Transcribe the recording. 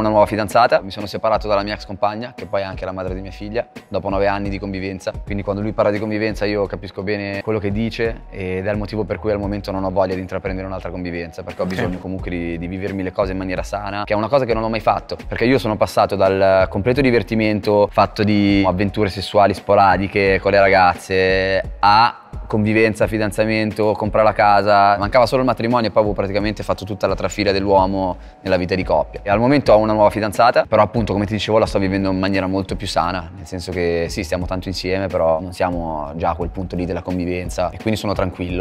Una nuova fidanzata, mi sono separato dalla mia ex compagna, che poi è anche la madre di mia figlia, dopo nove anni di convivenza. Quindi quando lui parla di convivenza io capisco bene quello che dice ed è il motivo per cui al momento non ho voglia di intraprendere un'altra convivenza, perché ho bisogno comunque di, di vivermi le cose in maniera sana, che è una cosa che non ho mai fatto, perché io sono passato dal completo divertimento fatto di avventure sessuali sporadiche con le ragazze a convivenza, fidanzamento, comprare la casa, mancava solo il matrimonio e poi avevo praticamente fatto tutta la trafila dell'uomo nella vita di coppia. E al momento ho una nuova fidanzata, però appunto come ti dicevo la sto vivendo in maniera molto più sana, nel senso che sì, stiamo tanto insieme, però non siamo già a quel punto lì della convivenza e quindi sono tranquillo.